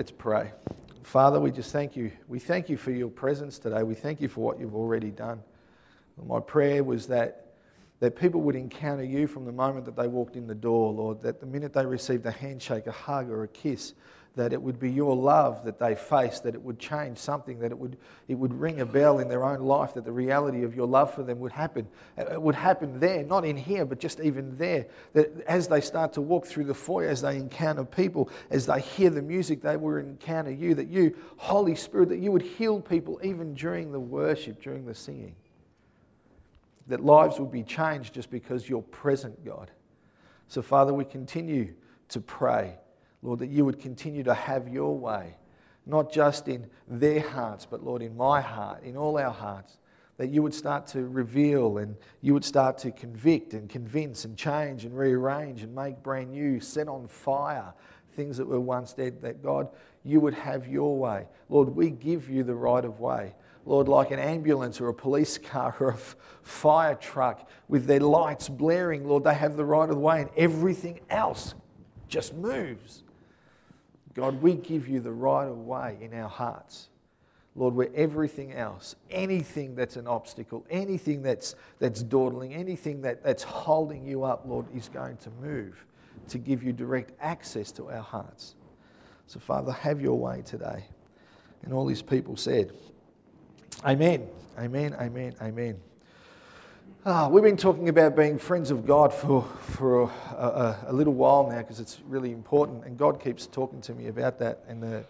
Let's pray. Father, we just thank you. We thank you for your presence today. We thank you for what you've already done. My prayer was that, that people would encounter you from the moment that they walked in the door, Lord, that the minute they received a handshake, a hug, or a kiss, that it would be your love that they faced, that it would change something, that it would, it would ring a bell in their own life, that the reality of your love for them would happen. It would happen there, not in here, but just even there. That as they start to walk through the foyer, as they encounter people, as they hear the music, they will encounter you. That you, Holy Spirit, that you would heal people even during the worship, during the singing. That lives would be changed just because you're present, God. So, Father, we continue to pray Lord, that you would continue to have your way, not just in their hearts, but Lord, in my heart, in all our hearts. That you would start to reveal and you would start to convict and convince and change and rearrange and make brand new, set on fire things that were once dead. That God, you would have your way. Lord, we give you the right of way. Lord, like an ambulance or a police car or a fire truck with their lights blaring, Lord, they have the right of way and everything else just moves. God, we give you the right of way in our hearts. Lord, where everything else, anything that's an obstacle, anything that's, that's dawdling, anything that, that's holding you up, Lord, is going to move to give you direct access to our hearts. So, Father, have your way today. And all these people said, Amen, amen, amen, amen. Ah, we've been talking about being friends of God for, for a, a, a little while now because it's really important, and God keeps talking to me about that and the,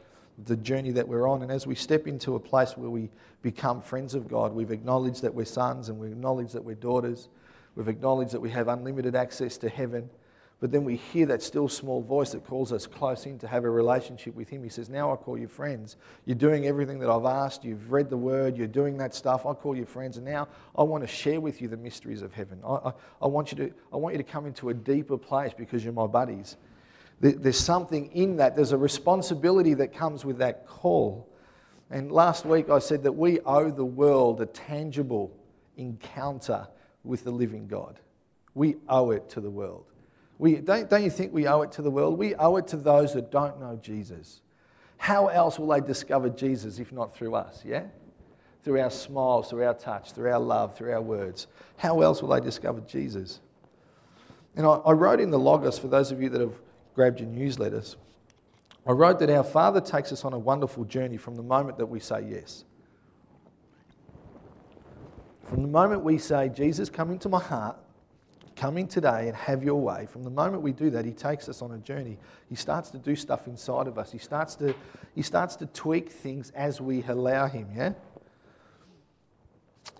the journey that we're on. And as we step into a place where we become friends of God, we've acknowledged that we're sons and we've acknowledged that we're daughters, we've acknowledged that we have unlimited access to heaven. But then we hear that still small voice that calls us close in to have a relationship with Him. He says, Now I call you friends. You're doing everything that I've asked. You've read the word. You're doing that stuff. I call you friends. And now I want to share with you the mysteries of heaven. I, I, I want, you to, I want you to come into a deeper place because you're my buddies. There's something in that. There's a responsibility that comes with that call. And last week I said that we owe the world a tangible encounter with the living God. We owe it to the world. We, don't, don't you think we owe it to the world? We owe it to those that don't know Jesus. How else will they discover Jesus if not through us? Yeah? Through our smiles, through our touch, through our love, through our words. How else will they discover Jesus? And I, I wrote in the Logos, for those of you that have grabbed your newsletters, I wrote that our Father takes us on a wonderful journey from the moment that we say yes. From the moment we say, Jesus, come into my heart, coming today and have your way, from the moment we do that, he takes us on a journey. He starts to do stuff inside of us. He starts to, he starts to tweak things as we allow him, yeah?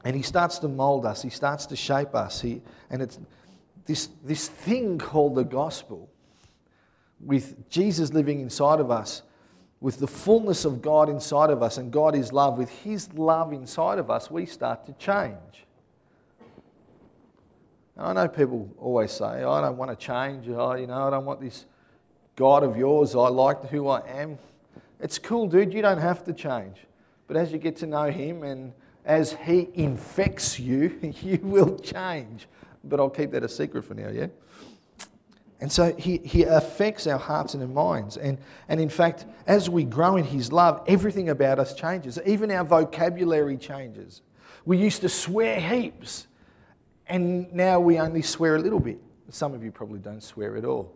And he starts to mold us. He starts to shape us. He, and it's this, this thing called the gospel, with Jesus living inside of us, with the fullness of God inside of us, and God is love, with his love inside of us, we start to change. And I know people always say, I don't want to change. Oh, you know, I don't want this God of yours. I like who I am. It's cool, dude. You don't have to change. But as you get to know Him and as He infects you, you will change. But I'll keep that a secret for now, yeah? And so he, he affects our hearts and our minds. And, and in fact, as we grow in His love, everything about us changes. Even our vocabulary changes. We used to swear heaps. And now we only swear a little bit. Some of you probably don't swear at all.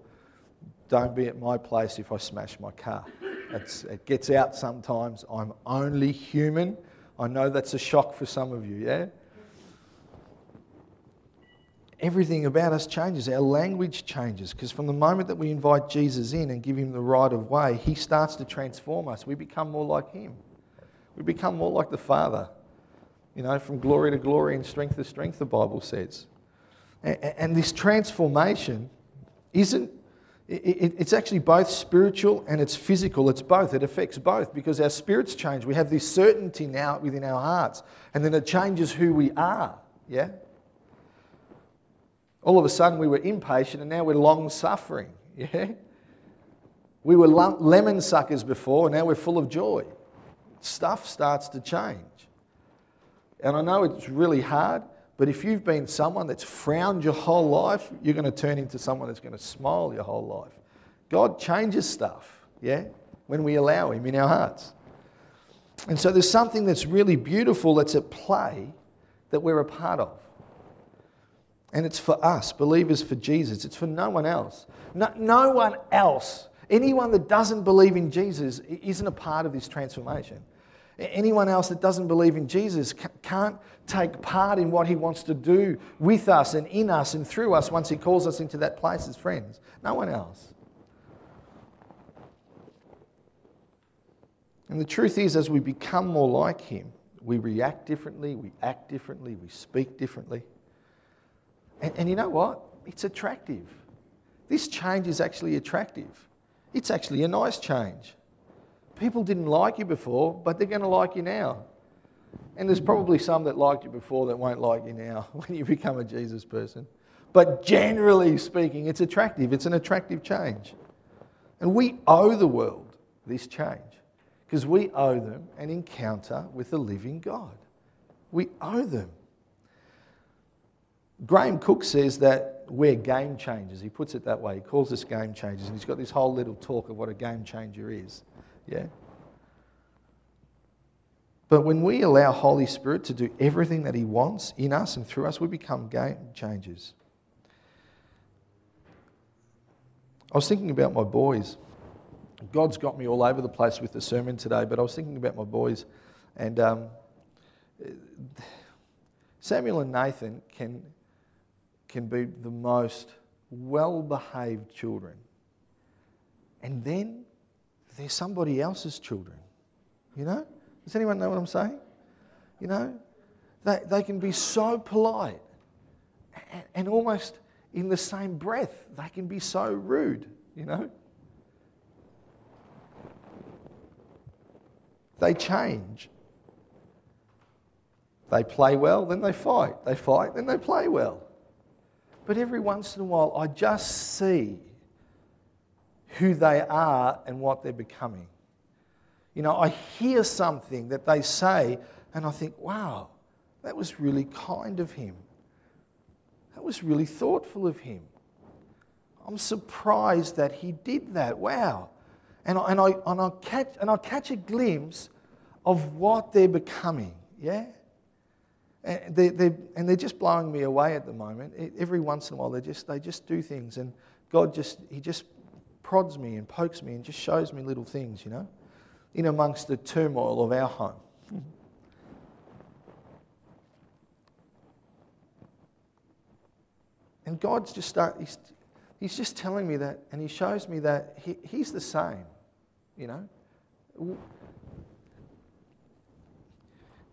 Don't be at my place if I smash my car. It's, it gets out sometimes. I'm only human. I know that's a shock for some of you, yeah? Everything about us changes. Our language changes because from the moment that we invite Jesus in and give him the right of way, he starts to transform us. We become more like him. We become more like the Father. You know, from glory to glory and strength to strength, the Bible says. And, this transformation isn't, it's actually both spiritual and it's physical. It's both. It affects both because our spirits change. We have this certainty now within our hearts, and then it changes who we are. Yeah? All of a sudden, we were impatient and now we're long suffering. Yeah? We were lemon suckers before, and now we're full of joy. Stuff starts to change. And I know it's really hard, but if you've been someone that's frowned your whole life, you're going to turn into someone that's going to smile your whole life. God changes stuff, yeah? when we allow Him in our hearts. And so there's something that's really beautiful that's at play that we're a part of. And it's for us, believers for Jesus. It's for no one else. No, no one else, anyone that doesn't believe in Jesus, isn't a part of this transformation. Anyone else that doesn't believe in Jesus can't take part in what he wants to do with us and in us and through us once he calls us into that place as friends. No one else. And the truth is, as we become more like him, we react differently, we act differently, we speak differently. And, and you know what? It's attractive. This change is actually attractive. It's actually a nice change. People didn't like you before, but they're going to like you now. And there's probably some that liked you before that won't like you now when you become a Jesus person. But generally speaking, it's attractive. It's an attractive change. And we owe the world this change because we owe them an encounter with the living God. We owe them. Graham Cooke says that we're game changers. He puts it that way. He calls us game changers. And he's got this whole little talk of what a game changer is. Yeah? But when we allow Holy Spirit to do everything that He wants in us and through us, we become game changers. I was thinking about my boys. God's got me all over the place with the sermon today, but I was thinking about my boys. And um, Samuel and Nathan can, can be the most well behaved children. And then they're somebody else's children. You know? Does anyone know what I'm saying? You know? They, they can be so polite and, and almost in the same breath, they can be so rude, you know? They change. They play well, then they fight. They fight, then they play well. But every once in a while, I just see who they are and what they're becoming. You know, I hear something that they say and I think, wow, that was really kind of him. That was really thoughtful of him. I'm surprised that he did that. Wow. And I, and I, and I, catch, and I catch a glimpse of what they're becoming. Yeah? And they're, they're, and they're just blowing me away at the moment. Every once in a while, they just, they just do things. And God just, He just prods me and pokes me and just shows me little things, you know, in amongst the turmoil of our home. And God's just start, he's, he's just telling me that, and He shows me that he, He's the same, you know.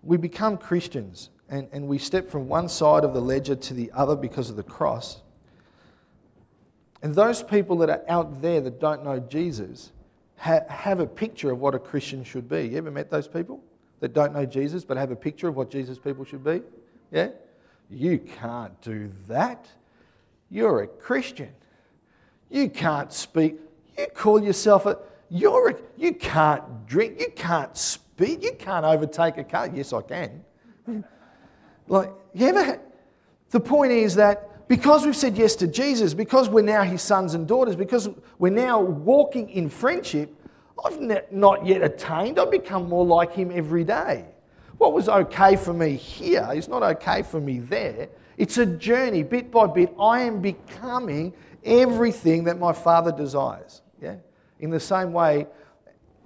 We become Christians and, and we step from one side of the ledger to the other because of the cross. And those people that are out there that don't know Jesus ha- have a picture of what a Christian should be. You ever met those people that don't know Jesus but have a picture of what Jesus people should be? Yeah? You can't do that. You're a Christian. You can't speak. You call yourself a. You're a, you can't drink. You can't speed. You can't overtake a car. Yes, I can. like, you ever the point is that because we've said yes to Jesus, because we're now his sons and daughters, because we're now walking in friendship, I've not yet attained. I've become more like him every day. What was okay for me here is not okay for me there. It's a journey, bit by bit. I am becoming everything that my Father desires. Yeah? In the same way,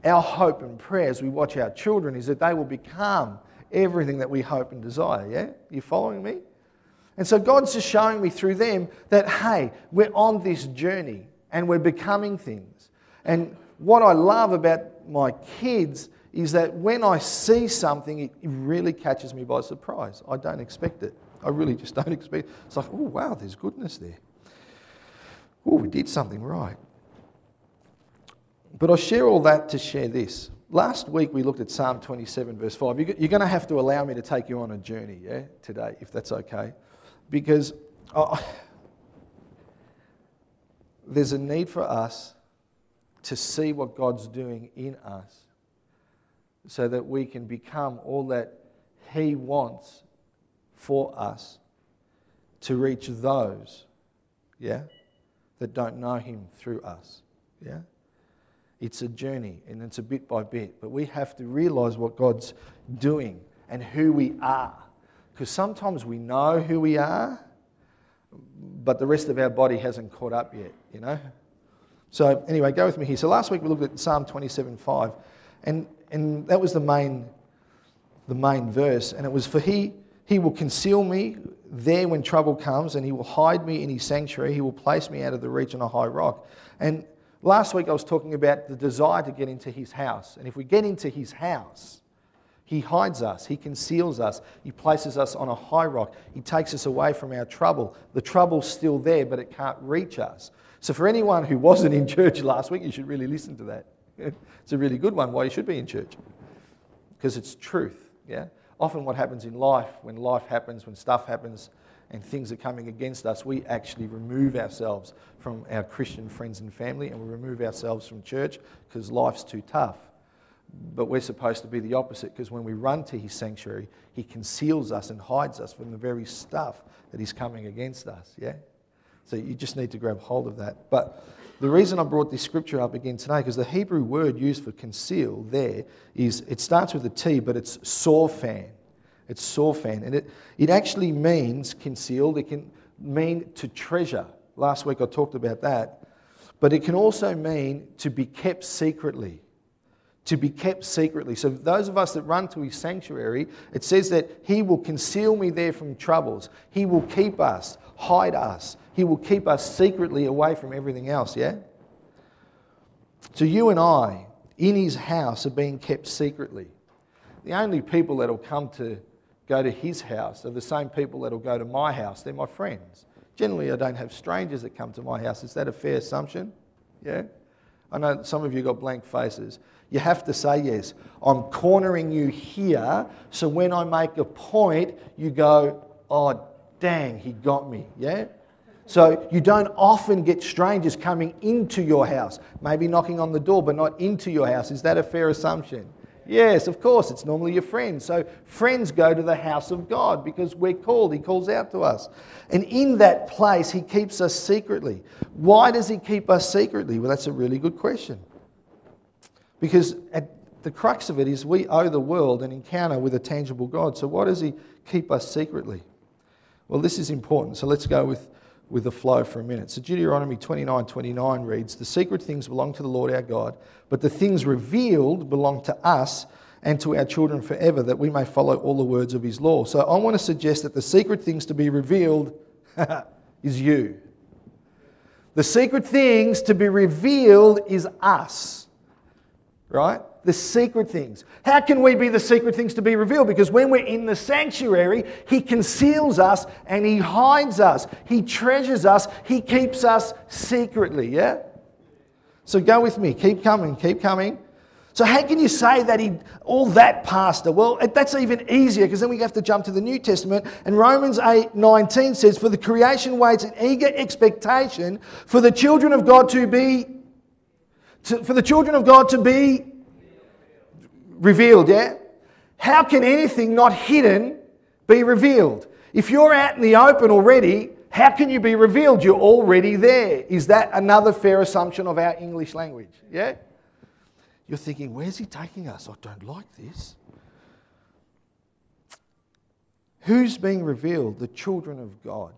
our hope and prayer as we watch our children is that they will become everything that we hope and desire. Yeah? You following me? And so God's just showing me through them that, hey, we're on this journey and we're becoming things. And what I love about my kids is that when I see something, it really catches me by surprise. I don't expect it. I really just don't expect it. It's like, oh, wow, there's goodness there. Oh, we did something right. But I share all that to share this. Last week we looked at Psalm 27, verse 5. You're going to have to allow me to take you on a journey, yeah, today, if that's okay because oh, there's a need for us to see what God's doing in us so that we can become all that He wants for us to reach those, yeah, that don't know Him through us, yeah. It's a journey and it's a bit by bit. But we have to realize what God's doing and who we are. Because sometimes we know who we are, but the rest of our body hasn't caught up yet, you know? So, anyway, go with me here. So, last week we looked at Psalm 27 5, and, and that was the main, the main verse. And it was, For he, he will conceal me there when trouble comes, and he will hide me in his sanctuary. He will place me out of the reach on a high rock. And last week I was talking about the desire to get into his house. And if we get into his house, he hides us, He conceals us, He places us on a high rock, He takes us away from our trouble. The trouble's still there, but it can't reach us. So, for anyone who wasn't in church last week, you should really listen to that. It's a really good one why you should be in church. Because it's truth. Yeah? Often, what happens in life, when life happens, when stuff happens, and things are coming against us, we actually remove ourselves from our Christian friends and family and we remove ourselves from church because life's too tough. But we're supposed to be the opposite because when we run to his sanctuary, he conceals us and hides us from the very stuff that is coming against us. Yeah? So you just need to grab hold of that. But the reason I brought this scripture up again today, because the Hebrew word used for conceal there is, it starts with a T, but it's sorphan. It's sorphan. And it, it actually means concealed. It can mean to treasure. Last week I talked about that. But it can also mean to be kept secretly to be kept secretly. So, those of us that run to his sanctuary, it says that he will conceal me there from troubles. He will keep us, hide us. He will keep us secretly away from everything else, yeah? So, you and I in his house are being kept secretly. The only people that'll come to go to his house are the same people that'll go to my house. They're my friends. Generally, I don't have strangers that come to my house. Is that a fair assumption? Yeah? I know some of you got blank faces. You have to say yes. I'm cornering you here, so when I make a point, you go, oh, dang, he got me. Yeah? So you don't often get strangers coming into your house, maybe knocking on the door, but not into your house. Is that a fair assumption? Yes, of course, it's normally your friends. So friends go to the house of God because we're called. He calls out to us. And in that place, He keeps us secretly. Why does He keep us secretly? Well, that's a really good question. Because at the crux of it is we owe the world an encounter with a tangible God. So why does He keep us secretly? Well, this is important. So let's go with, with the flow for a minute. So Deuteronomy 29 29 reads, The secret things belong to the Lord our God, but the things revealed belong to us and to our children forever, that we may follow all the words of His law. So I want to suggest that the secret things to be revealed is you. The secret things to be revealed is us right? The secret things. How can we be the secret things to be revealed? Because when we're in the sanctuary, He conceals us and He hides us. He treasures us. He keeps us secretly, yeah? So go with me. Keep coming. Keep coming. So how can you say that he all that pastor? Well, that's even easier because then we have to jump to the New Testament and Romans 8 19 says, For the creation waits in eager expectation for the children of God to be to, for the children of God to be revealed, yeah? How can anything not hidden be revealed? If you're out in the open already, how can you be revealed? You're already there. Is that another fair assumption of our English language? Yeah? You're thinking, where's he taking us? I don't like this. Who's being revealed? The children of God.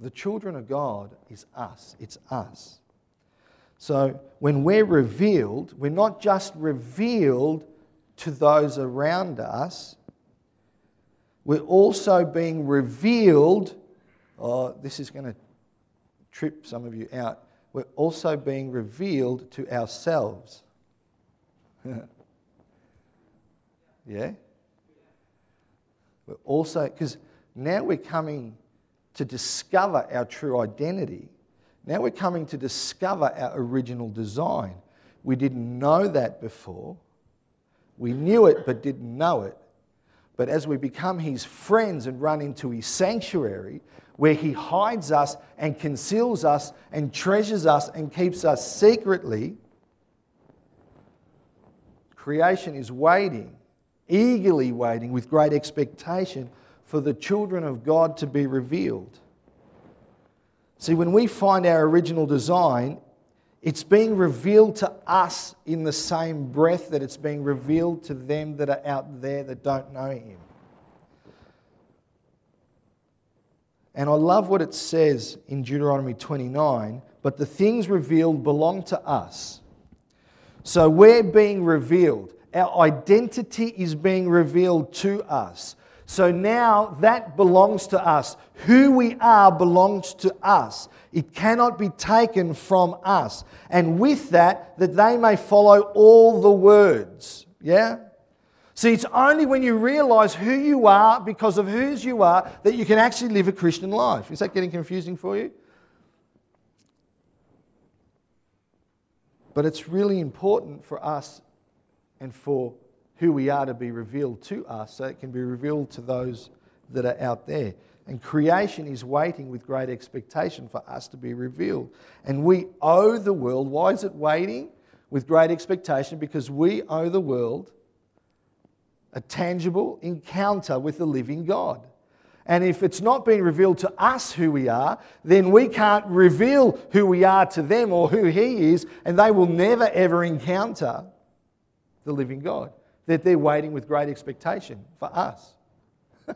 The children of God is us. It's us. So when we're revealed, we're not just revealed to those around us, we're also being revealed. Oh, this is going to trip some of you out. We're also being revealed to ourselves. yeah? We're also, because now we're coming to discover our true identity now we're coming to discover our original design. We didn't know that before. We knew it but didn't know it. But as we become his friends and run into his sanctuary, where he hides us and conceals us and treasures us and keeps us secretly, creation is waiting, eagerly waiting with great expectation for the children of God to be revealed. See, when we find our original design, It's being revealed to us in the same breath that it's being revealed to them that are out there that don't know Him. And I love what it says in Deuteronomy 29 but the things revealed belong to us. So we're being revealed. Our identity is being revealed to us. So now that belongs to us. Who we are belongs to us. It cannot be taken from us. And with that, that they may follow all the words. Yeah? See, it's only when you realize who you are because of whose you are that you can actually live a Christian life. Is that getting confusing for you? But it's really important for us and for who we are to be revealed to us so it can be revealed to those that are out there. And creation is waiting with great expectation for us to be revealed. And we owe the world, why is it waiting with great expectation? Because we owe the world a tangible encounter with the living God. And if it's not being revealed to us who we are, then we can't reveal who we are to them or who He is, and they will never ever encounter the living God. That they're waiting with great expectation for us.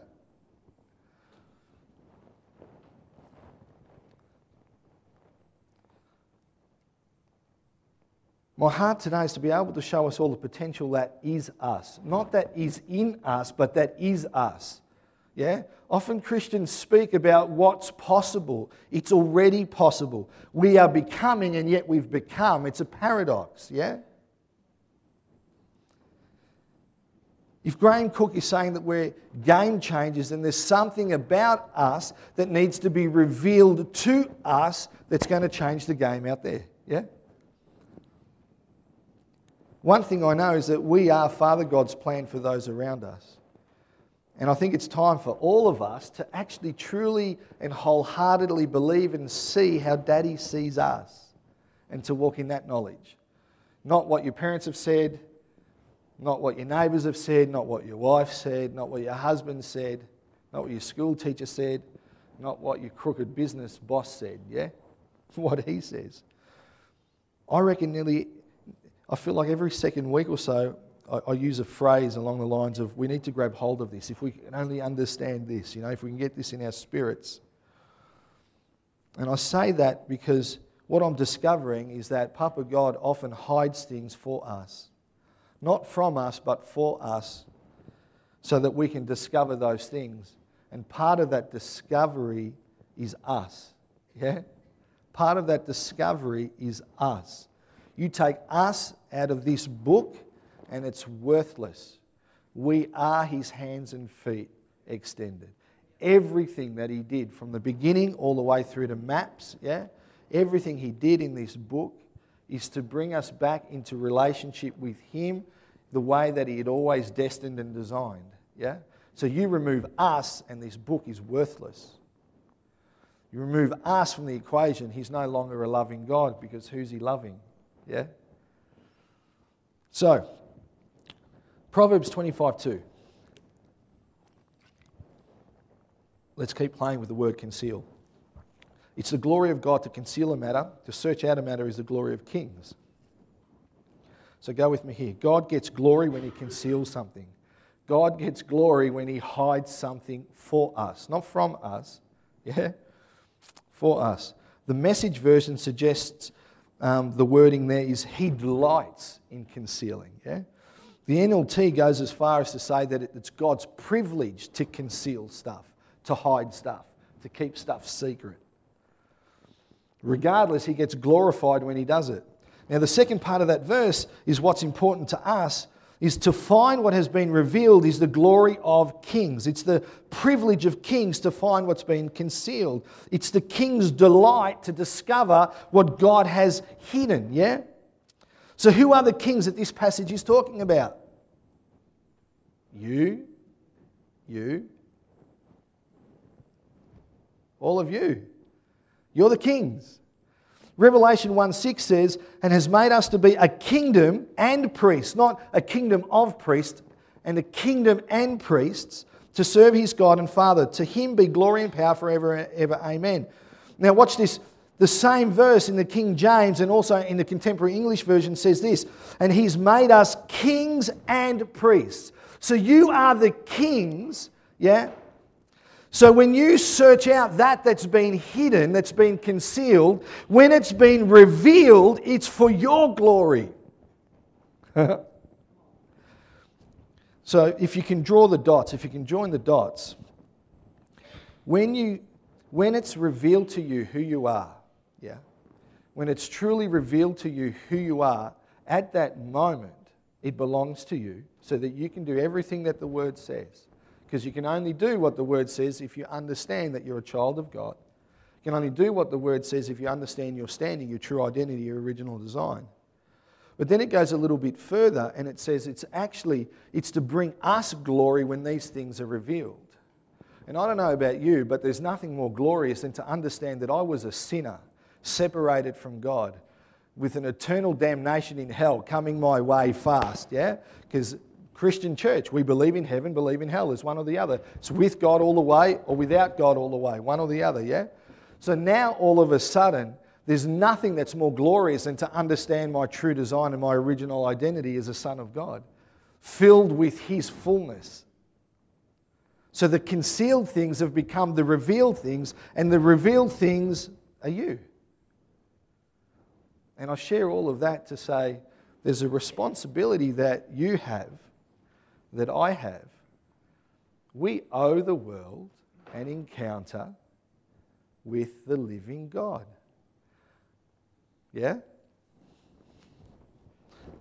My heart today is to be able to show us all the potential that is us. Not that is in us, but that is us. Yeah? Often Christians speak about what's possible. It's already possible. We are becoming, and yet we've become. It's a paradox. Yeah? If Graham Cooke is saying that we're game changers, then there's something about us that needs to be revealed to us that's going to change the game out there. Yeah? One thing I know is that we are Father God's plan for those around us. And I think it's time for all of us to actually truly and wholeheartedly believe and see how Daddy sees us and to walk in that knowledge. Not what your parents have said, not what your neighbours have said, not what your wife said, not what your husband said, not what your school teacher said, not what your crooked business boss said, yeah? What he says. I reckon nearly I feel like every second week or so, I, I, use a phrase along the lines of, we need to grab hold of this. If we can only understand this, you know, if we can get this in our spirits. And I say that because what I'm discovering is that Papa God often hides things for us. Not from us, but for us, so that we can discover those things. And part of that discovery is us. Yeah? Part of that discovery is us. You take us out of this book, and it's worthless. We are his hands and feet extended. Everything that he did from the beginning all the way through to maps, yeah, everything he did in this book is to bring us back into relationship with him the way that he had always destined and designed, yeah? So you remove us, and this book is worthless. You remove us from the equation, he's no longer a loving God because who's he loving? Yeah? So, Proverbs 25 2. Let's keep playing with the word conceal. It's the glory of God to conceal a matter, to search out a matter is the glory of kings. So go with me here. God gets glory when he conceals something. God gets glory when he hides something for us, not from us, yeah? For us. The message version suggests um, the wording there is he delights in concealing. Yeah? The NLT goes as far as to say that it's God's privilege to conceal stuff, to hide stuff, to keep stuff secret. Regardless, he gets glorified when he does it. Now, the second part of that verse is what's important to us is to find what has been revealed is the glory of kings. It's the privilege of kings to find what's been concealed. It's the king's delight to discover what God has hidden, yeah? So, who are the kings that this passage is talking about? You, you, all of you. You're the kings. Revelation 1 6 says, and has made us to be a kingdom and priests, not a kingdom of priests, and a kingdom and priests to serve his God and Father. To him be glory and power forever and ever. Amen. Now, watch this. The same verse in the King James and also in the contemporary English version says this and he's made us kings and priests. So you are the kings, yeah? So when you search out that that's been hidden, that's been concealed, when it's been revealed, it's for your glory. so if you can draw the dots, if you can join the dots, when you when it's revealed to you who you are, yeah, when it's truly revealed to you who you are, at that moment, it belongs to you so that you can do everything that the Word says. Because you can only do what the Word says if you understand that you're a child of God. You can only do what the Word says if you understand your standing, your true identity, your original design. But then it goes a little bit further and it says it's actually it's to bring us glory when these things are revealed. And I don't know about you, but there's nothing more glorious than to understand that I was a sinner separated from God, with an eternal damnation in hell coming my way fast, yeah? Because Christian church, we believe in heaven, believe in hell. It's one or the other. It's with God all the way or without God all the way, one or the other, yeah? So now all of a sudden, there's nothing that's more glorious than to understand my true design and my original identity as a son of God, filled with His fullness. So the concealed things have become the revealed things, and the revealed things are you. And I share all of that to say there's a responsibility that you have, that I have. We owe the world an encounter with the living God. Yeah?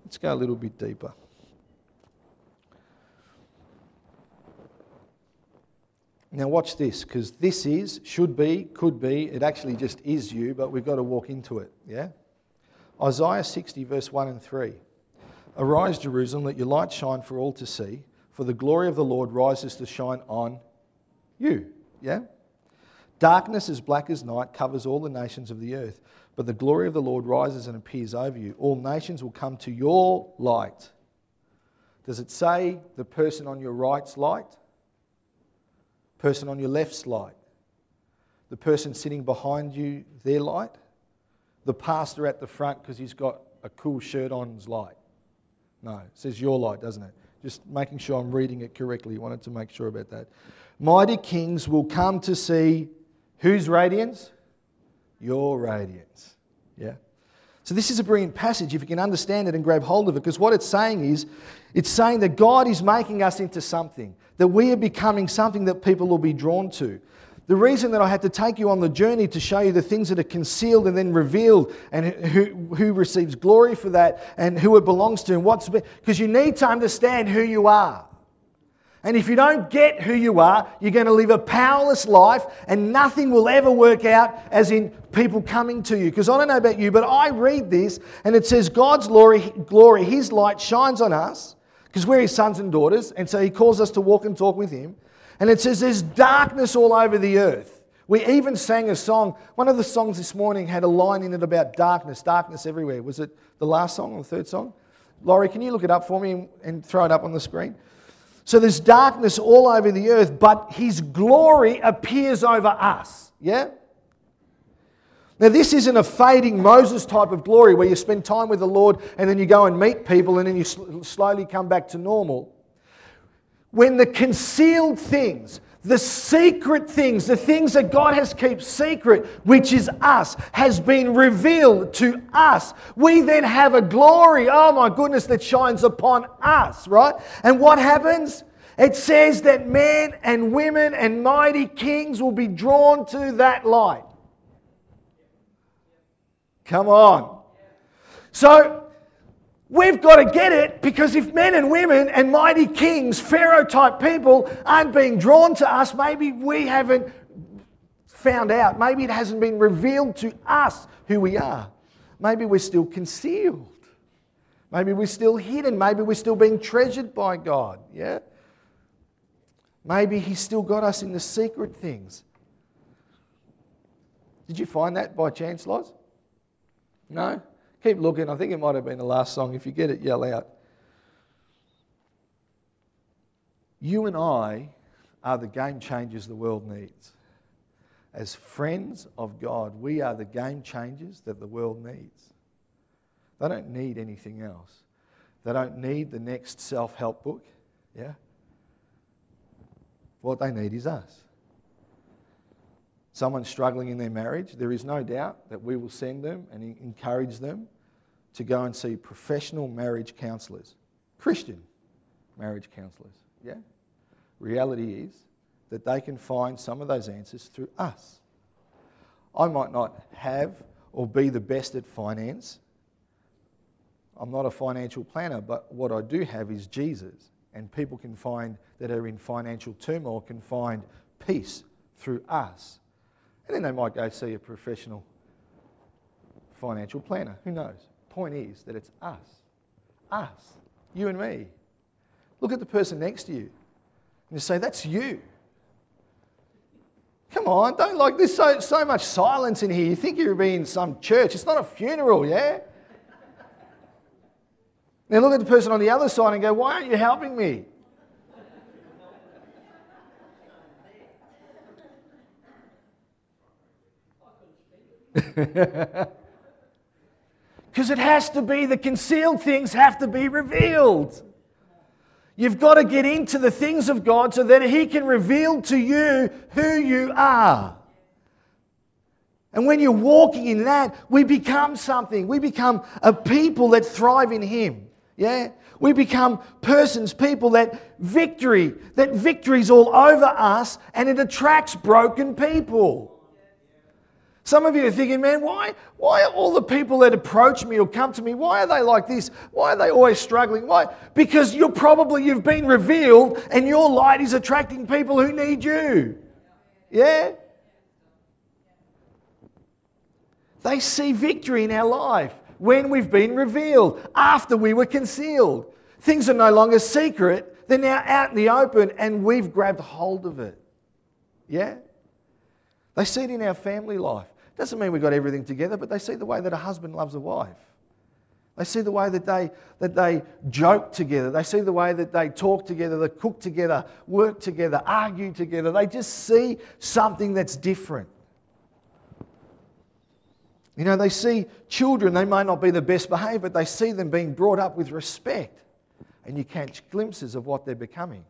Let's go a little bit deeper. Now, watch this, because this is, should be, could be, it actually just is you, but we've got to walk into it. Yeah? Isaiah 60, verse 1 and 3. Arise, Jerusalem, let your light shine for all to see, for the glory of the Lord rises to shine on you. Yeah? Darkness as black as night covers all the nations of the earth, but the glory of the Lord rises and appears over you. All nations will come to your light. Does it say the person on your right's light? Person on your left's light? The person sitting behind you, their light? the pastor at the front because he's got a cool shirt on's light. No, it says your light, doesn't it? Just making sure I'm reading it correctly. Wanted to make sure about that. Mighty kings will come to see whose radiance? Your radiance. Yeah. So this is a brilliant passage if you can understand it and grab hold of it, because what it's saying is, it's saying that God is making us into something, that we are becoming something that people will be drawn to. The reason that I had to take you on the journey to show you the things that are concealed and then revealed and who, who receives glory for that and who it belongs to and what's because you need to understand who you are. And if you don't get who you are, you're going to live a powerless life and nothing will ever work out as in people coming to you. Because I don't know about you, but I read this and it says God's glory, glory his light shines on us because we're his sons and daughters. And so he calls us to walk and talk with him. And it says there's darkness all over the earth. We even sang a song. One of the songs this morning had a line in it about darkness, darkness everywhere. Was it the last song or the third song? Laurie, can you look it up for me and throw it up on the screen? So there's darkness all over the earth, but his glory appears over us. Yeah? Now, this isn't a fading Moses type of glory where you spend time with the Lord and then you go and meet people and then you sl- slowly come back to normal when the concealed things, the secret things, the things that God has kept secret, which is us, has been revealed to us. We then have a glory, oh my goodness, that shines upon us, right? And what happens? It says that men and women and mighty kings will be drawn to that light. Come on. So We've got to get it because if men and women and mighty kings, Pharaoh type people, aren't being drawn to us, maybe we haven't found out. Maybe it hasn't been revealed to us who we are. Maybe we're still concealed. Maybe we're still hidden. Maybe we're still being treasured by God. Yeah? Maybe He's still got us in the secret things. Did you find that by chance, Loz? No? Keep looking. I think it might have been the last song. If you get it, yell out. You and I are the game changers the world needs. as friends of God, we are the game changers that the world needs. They don't need anything else. They don't need the next self help book. Yeah? What they need is us. Someone struggling in their marriage, there is no doubt that we will send them and encourage them to go and see professional marriage counselors, Christian marriage counselors. Yeah? Reality is that they can find some of those answers through us. I might not have or be the best at finance. I'm not a financial planner, but what I do have is Jesus. And people can find that are in financial turmoil can find peace through us. And then they might go see a professional financial planner. Who knows? Point is that it's us. Us. You and me. Look at the person next to you and you say, That's you. Come on, don't like there's so, so much silence in here. You think you're being in some church. It's not a funeral, yeah? Now look at the person on the other side and go, Why aren't you helping me? Because it has to be, the concealed things have to be revealed. You've got to get into the things of God so that He can reveal to you who you are. And when you're walking in that, we become something. We become a people that thrive in Him. Yeah? We become persons, people that victory, that victory's all over us and it attracts broken people. Some of you are thinking, man, why, why are all the people that approach me or come to me, why are they like this? Why are they always struggling? Why? Because you're probably, you've been revealed and your light is attracting people who need you. Yeah? They see victory in our life when we've been revealed, after we were concealed. Things are no longer secret, they're now out in the open and we've grabbed hold of it. Yeah? They see it in our family life. Doesn't mean we've got everything together, but they see the way that a husband loves a wife. They see the way that they, that they joke together. They see the way that they talk together, they cook together, work together, argue together. They just see something that's different. You know, they see children, they may not be the best behaved, but they see them being brought up with respect. And you catch glimpses of what they're becoming.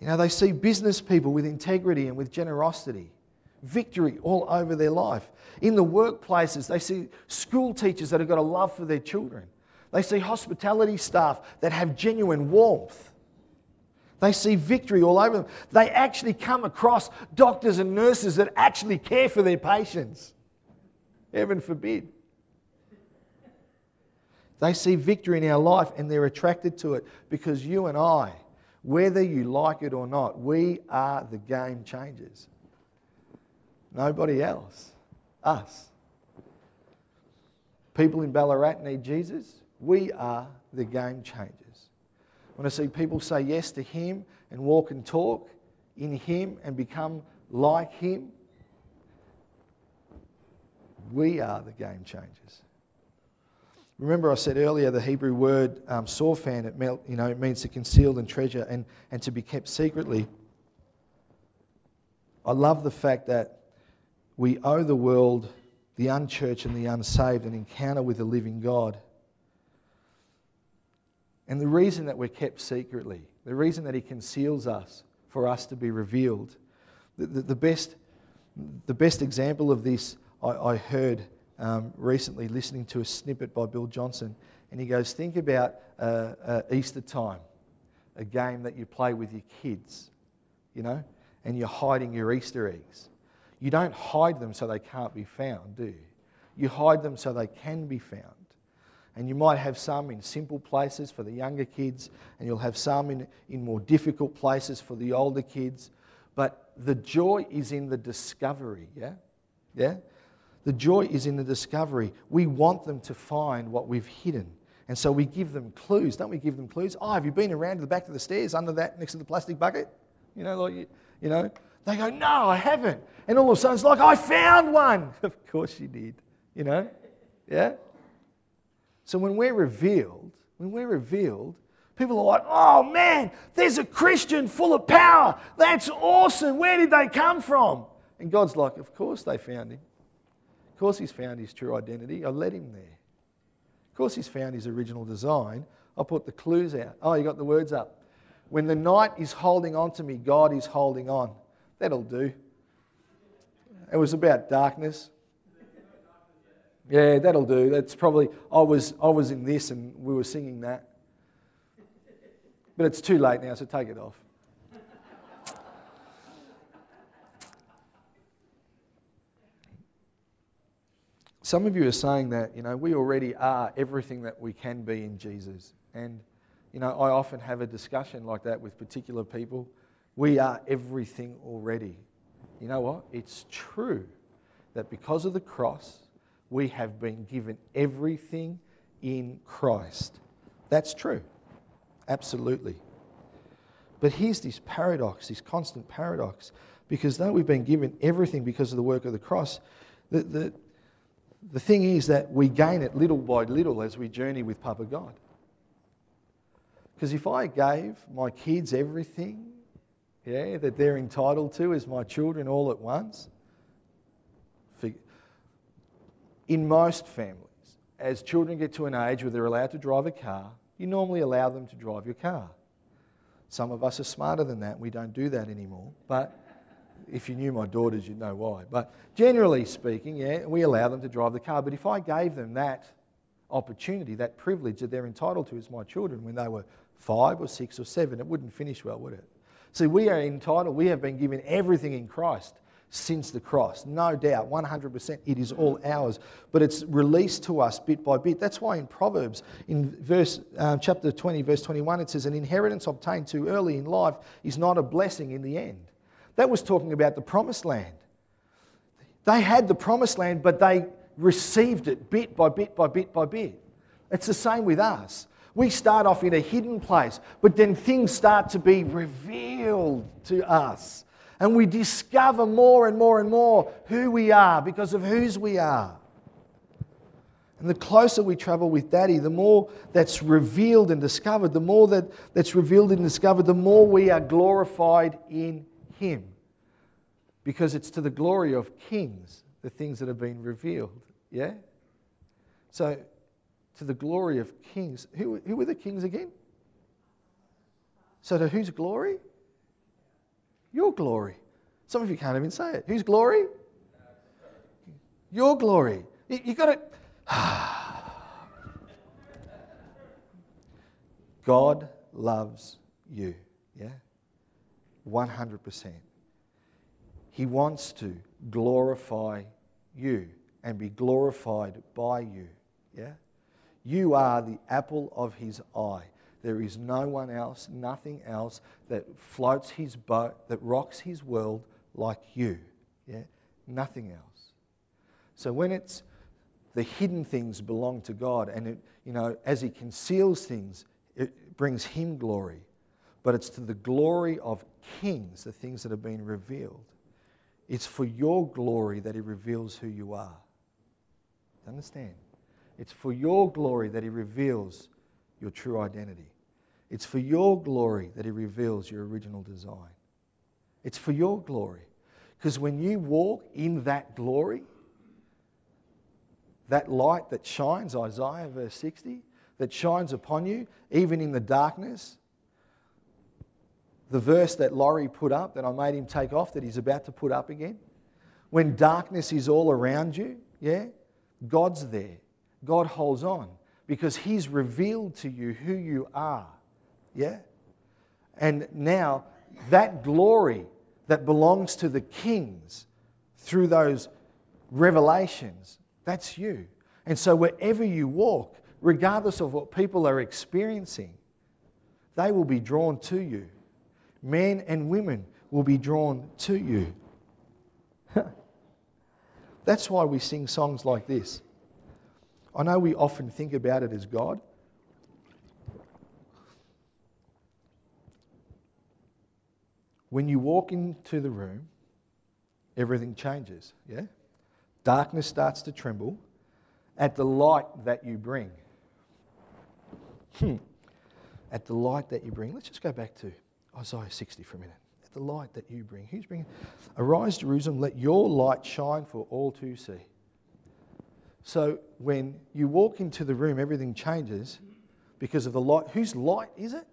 You know, they see business people with integrity and with generosity victory all over their life. In the workplaces, they see school teachers that have got a love for their children. They see hospitality staff that have genuine warmth. They see victory all over them. They actually come across doctors and nurses that actually care for their patients. Heaven forbid. They see victory in our life and they're attracted to it because you and I, whether you like it or not, we are the game changers. Nobody else. Us. People in Ballarat need Jesus. We are the game changers. When I see people say yes to Him and walk and talk in Him and become like Him, we are the game changers. Remember, I said earlier the Hebrew word um, sorfan, it, you know, it means to conceal and treasure and, and to be kept secretly. I love the fact that we owe the world, the unchurched and the unsaved, an encounter with the living God. And the reason that we're kept secretly, the reason that He conceals us for us to be revealed, the, the, the best, the best example of this I, I heard um, recently listening to a snippet by Bill Johnson. And he goes, Think about uh, uh, Easter time, a game that you play with your kids, you know, and you're hiding your Easter eggs. You don't hide them so they can't be found, do you? You hide them so they can be found. And you might have some in simple places for the younger kids, and you'll have some in, in more difficult places for the older kids. But the joy is in the discovery, yeah? Yeah? The joy is in the discovery. We want them to find what we've hidden. And so we give them clues. Don't we give them clues? Oh, have you been around to the back of the stairs under that next to the plastic bucket? You know, like, you, you know, they go, No, I haven't. And all of a sudden it's like, I found one. Of course you did, you know? Yeah? So when we're revealed, when we're revealed, People are like, oh man, there's a Christian full of power. That's awesome. Where did they come from? And God's like, of course they found him. Of course he's found his true identity. I led him there. Of course he's found his original design. I put the clues out. Oh, you got the words up. When the night is holding on to me, God is holding on. That'll do. It was about darkness. Yeah, that'll do. That's probably I was I was in this and we were singing that. But it's too late now, so take it off. Some of you are saying that, you know, we already are everything that we can be in Jesus. And, you know, I often have a discussion like that with particular people. We are everything already. You know what? It's true that because of the cross, we have been given everything in Christ. That's true. Absolutely. But here's this paradox, this constant paradox, because though we've been given everything because of the work of the cross, the, the, the thing is that we gain it little by little as we journey with Papa God. Because if I gave my kids everything, yeah, that they're entitled to as my children all at once, in most families, as children get to an age where they're allowed to drive a car, you normally allow them to drive your car. Some of us are smarter than that. We don't do that anymore. But if you knew my daughters, you'd know why. But generally speaking, yeah, we allow them to drive the car. But if I gave them that opportunity, that privilege that they're entitled to as my children when they were five or six or seven, it wouldn't finish well, would it? See, we are entitled, we have been given everything in Christ since the cross. No doubt, 100%, it is all ours. But it's released to us bit by bit. That's why in Proverbs, in verse, uh, chapter 20, verse 21, it says, An inheritance obtained too early in life is not a blessing in the end. That was talking about the promised land. They had the promised land, but they received it bit by bit by bit by bit. It's the same with us. We start off in a hidden place, but then things start to be revealed to us. And we discover more and more and more who we are because of whose we are. And the closer we travel with Daddy, the more that's revealed and discovered, the more that, that's revealed and discovered, the more we are glorified in him. Because it's to the glory of kings, the things that have been revealed. Yeah? So, to the glory of kings. Who, who were the kings again? So, to whose glory? Your glory. Some of you can't even say it. Whose glory? Your glory. You, you got to. God loves you. Yeah? 100%. He wants to glorify you and be glorified by you. Yeah? You are the apple of his eye. There is no one else, nothing else that floats his boat, that rocks his world like you. Yeah? Nothing else. So when it's the hidden things belong to God, and it, you know, as he conceals things, it brings him glory but it's to the glory of kings, the things that have been revealed. It's for your glory that He reveals who you are. Understand? It's for your glory that He reveals your true identity. It's for your glory that He reveals your original design. It's for your glory. Because when you walk in that glory, that light that shines, Isaiah verse 60, that shines upon you, even in the darkness, the verse that Laurie put up, that I made him take off, that he's about to put up again. When darkness is all around you, yeah, God's there. God holds on because he's revealed to you who you are, yeah? And now that glory that belongs to the kings through those revelations, that's you. And so wherever you walk, regardless of what people are experiencing, they will be drawn to you men and women will be drawn to you. That's why we sing songs like this. I know we often think about it as God. When you walk into the room, everything changes, yeah? Darkness starts to tremble at the light that you bring. Hmm. at the light that you bring. Let's just go back to Isaiah 60 for a minute. At the light that you bring. Who's bringing? Arise, Jerusalem, let your light shine for all to see. So when you walk into the room, everything changes because of the light. Whose light is it?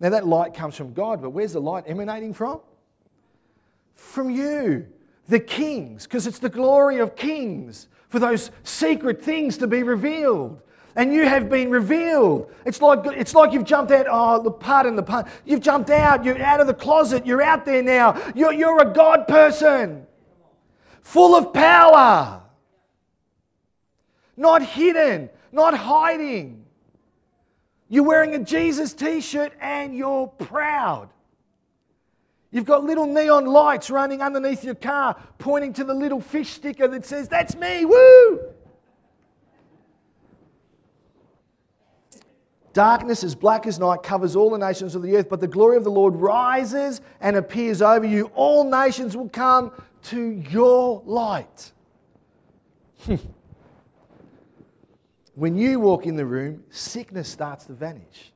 Now, that light comes from God, but where's the light emanating from? From you, the kings, because it's the glory of kings for those secret things to be revealed. And you have been revealed. It's like, it's like you've jumped out. Oh, pardon the pun. You've jumped out. You're out of the closet. You're out there now. You're, you're a God person, full of power, not hidden, not hiding. You're wearing a Jesus t shirt and you're proud. You've got little neon lights running underneath your car, pointing to the little fish sticker that says, That's me, woo! Darkness as black as night covers all the nations of the earth, but the glory of the Lord rises and appears over you. All nations will come to your light. when you walk in the room, sickness starts to vanish.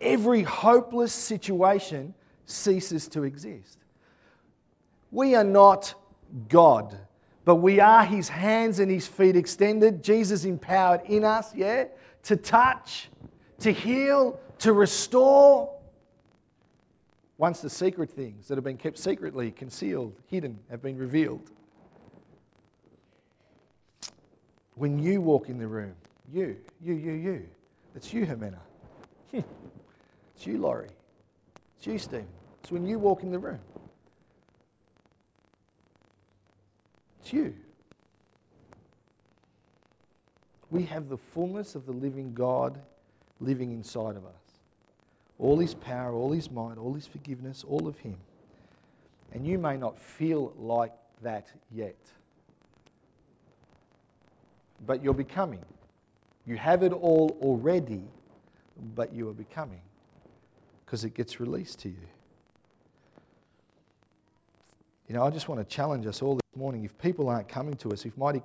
Every hopeless situation ceases to exist. We are not God, but we are His hands and His feet extended. Jesus empowered in us, yeah, to touch, to heal, to restore. Once the secret things that have been kept secretly, concealed, hidden, have been revealed. When you walk in the room, you, you, you, you, it's you, Jimena. Hmm. it's you, Laurie. It's you, Stephen. It's when you walk in the room. It's you. We have the fullness of the living God living inside of us. All his power, all his might, all his forgiveness, all of him. And you may not feel like that yet. But you're becoming. You have it all already, but you are becoming because it gets released to you. You know, I just want to challenge us all this morning. If people aren't coming to us, if mighty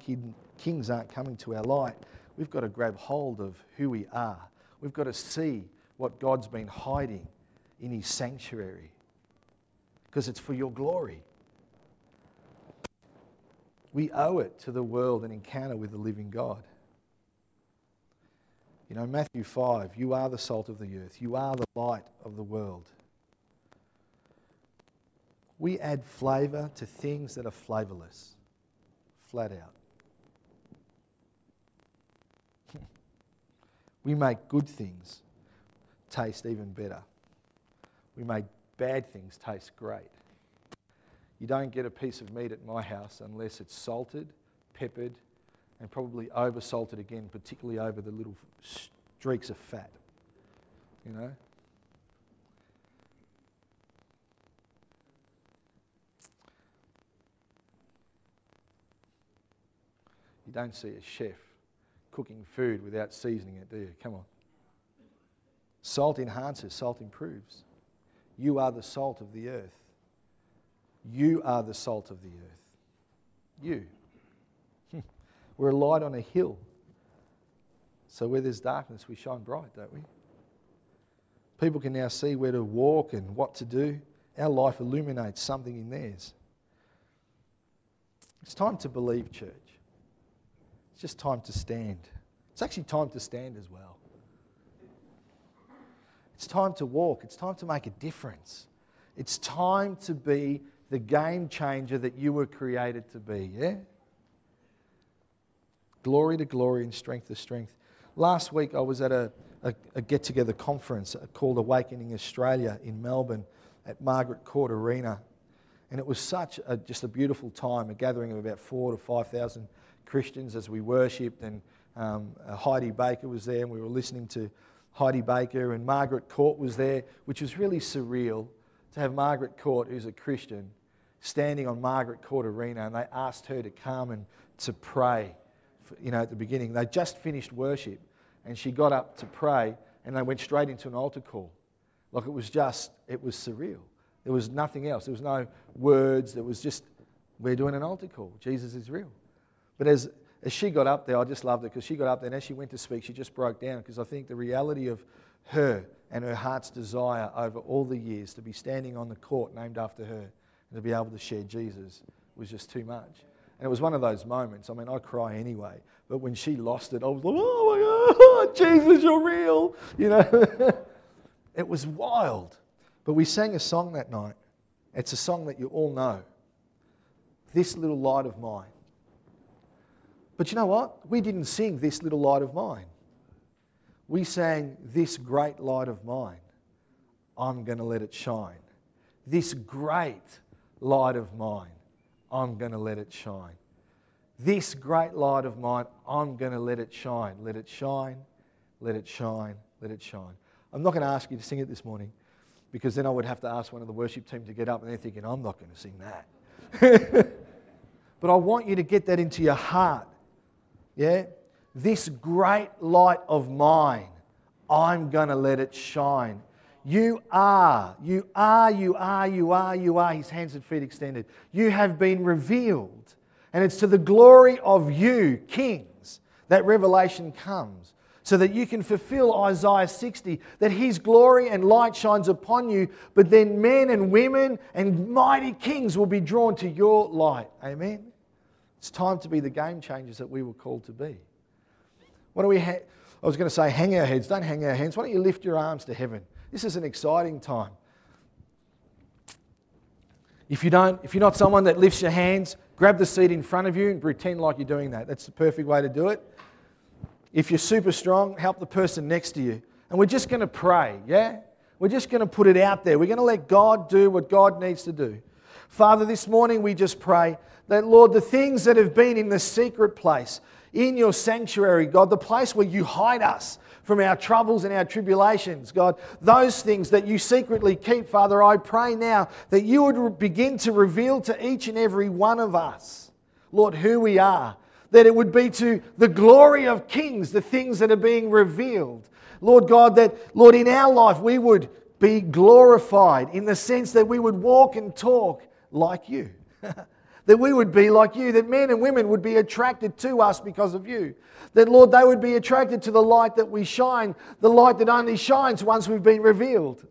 kings aren't coming to our light, we've got to grab hold of who we are. We've got to see what God's been hiding in His sanctuary because it's for your glory. We owe it to the world an encounter with the living God. You know, Matthew 5, you are the salt of the earth, you are the light of the world. We add flavour to things that are flavourless, flat out. we make good things taste even better. We make bad things taste great. You don't get a piece of meat at my house unless it's salted, peppered, and probably over salted again, particularly over the little streaks of fat. You know? You don't see a chef cooking food without seasoning it, do you? Come on. Salt enhances, salt improves. You are the salt of the earth. You are the salt of the earth. You. We're a light on a hill. So where there's darkness, we shine bright, don't we? People can now see where to walk and what to do. Our life illuminates something in theirs. It's time to believe, church. It's just time to stand. It's actually time to stand as well. It's time to walk. It's time to make a difference. It's time to be the game changer that you were created to be, yeah? Glory to glory and strength to strength. Last week I was at a, a, a get together conference called Awakening Australia in Melbourne at Margaret Court Arena. And it was such a, just a beautiful time, a gathering of about four to 5,000 Christians as we worshipped, and um, uh, Heidi Baker was there, and we were listening to Heidi Baker, and Margaret Court was there, which was really surreal to have Margaret Court, who's a Christian, standing on Margaret Court Arena, and they asked her to come and to pray. You know, at the beginning, they just finished worship, and she got up to pray, and they went straight into an altar call. Like it was just, it was surreal. There was nothing else. There was no words. There was just, we're doing an altar call. Jesus is real. But as, as she got up there, I just loved it because she got up there and as she went to speak, she just broke down because I think the reality of her and her heart's desire over all the years to be standing on the court named after her and to be able to share Jesus was just too much. And it was one of those moments. I mean, I cry anyway. But when she lost it, I was like, oh my God, Jesus, you're real. You know, it was wild. But we sang a song that night. It's a song that you all know This Little Light of Mine. But you know what? We didn't sing This Little Light of Mine. We sang This Great Light of Mine. I'm going to let it shine. This great light of mine. I'm going to let it shine. This great light of mine, I'm going to let it shine. Let it shine, let it shine, let it shine. I'm not going to ask you to sing it this morning because then I would have to ask one of the worship team to get up and they're thinking, I'm not going to sing that. but I want you to get that into your heart. Yeah? This great light of mine, I'm going to let it shine. You are, you are, you are, you are, you are, his hands and feet extended. You have been revealed. And it's to the glory of you, kings, that revelation comes. So that you can fulfill Isaiah 60, that his glory and light shines upon you, but then men and women and mighty kings will be drawn to your light. Amen? It's time to be the game changers that we were called to be. What do we ha- I was going to say, hang our heads. Don't hang our hands. Why don't you lift your arms to heaven? This is an exciting time. If you don't, if you're not someone that lifts your hands, grab the seat in front of you and pretend like you're doing that. That's the perfect way to do it. If you're super strong, help the person next to you. And we're just going to pray, yeah? We're just going to put it out there. We're going to let God do what God needs to do. Father, this morning we just pray that, Lord, the things that have been in the secret place, in your sanctuary, God, the place where you hide us, from our troubles and our tribulations, God. Those things that you secretly keep, Father, I pray now that you would begin to reveal to each and every one of us, Lord, who we are. That it would be to the glory of kings, the things that are being revealed. Lord God, that, Lord, in our life we would be glorified in the sense that we would walk and talk like you. that we would be like you, that men and women would be attracted to us because of you. That, Lord, they would be attracted to the light that we shine, the light that only shines once we've been revealed.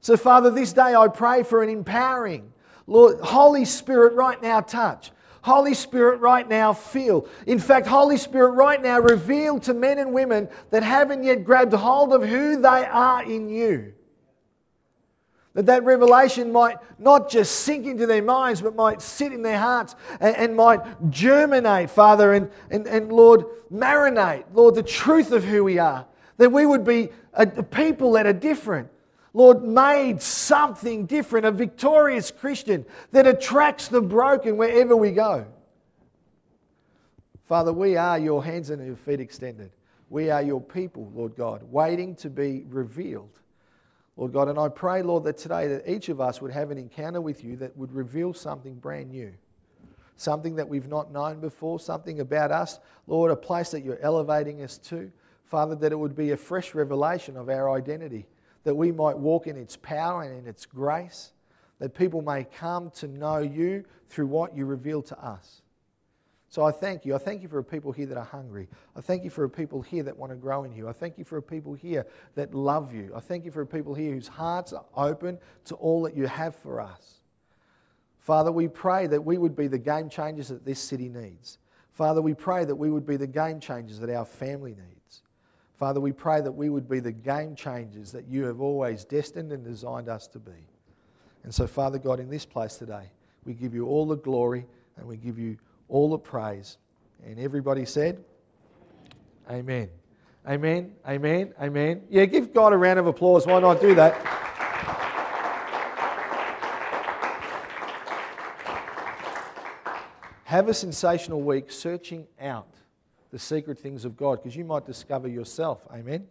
So, Father, this day I pray for an empowering. Lord, Holy Spirit, right now, touch. Holy Spirit, right now, feel. In fact, Holy Spirit, right now, reveal to men and women that haven't yet grabbed hold of who they are in you. That that revelation might not just sink into their minds, but might sit in their hearts and, and might germinate, Father, and, and, and Lord, marinate, Lord, the truth of who we are. That we would be a, a people that are different. Lord, made something different, a victorious Christian that attracts the broken wherever we go. Father, we are your hands and your feet extended. We are your people, Lord God, waiting to be revealed. Lord God. And I pray, Lord, that today that each of us would have an encounter with you that would reveal something brand new, something that we've not known before, something about us, Lord, a place that you're elevating us to. Father, that it would be a fresh revelation of our identity, that we might walk in its power and in its grace, that people may come to know you through what you reveal to us. So I thank you. I thank you for people here that are hungry. I thank you for people here that want to grow in you. I thank you for people here that love you. I thank you for people here whose hearts are open to all that you have for us. Father, we pray that we would be the game changers that this city needs. Father, we pray that we would be the game changers that our family needs. Father, we pray that we would be the game changers that you have always destined and designed us to be. And so, Father God, in this place today, we give you all the glory and we give you all the praise. And everybody said, Amen. Amen. Amen. Amen. Yeah, give God a round of applause. Why not do that? Have a sensational week searching out the secret things of God because you might discover yourself. Amen.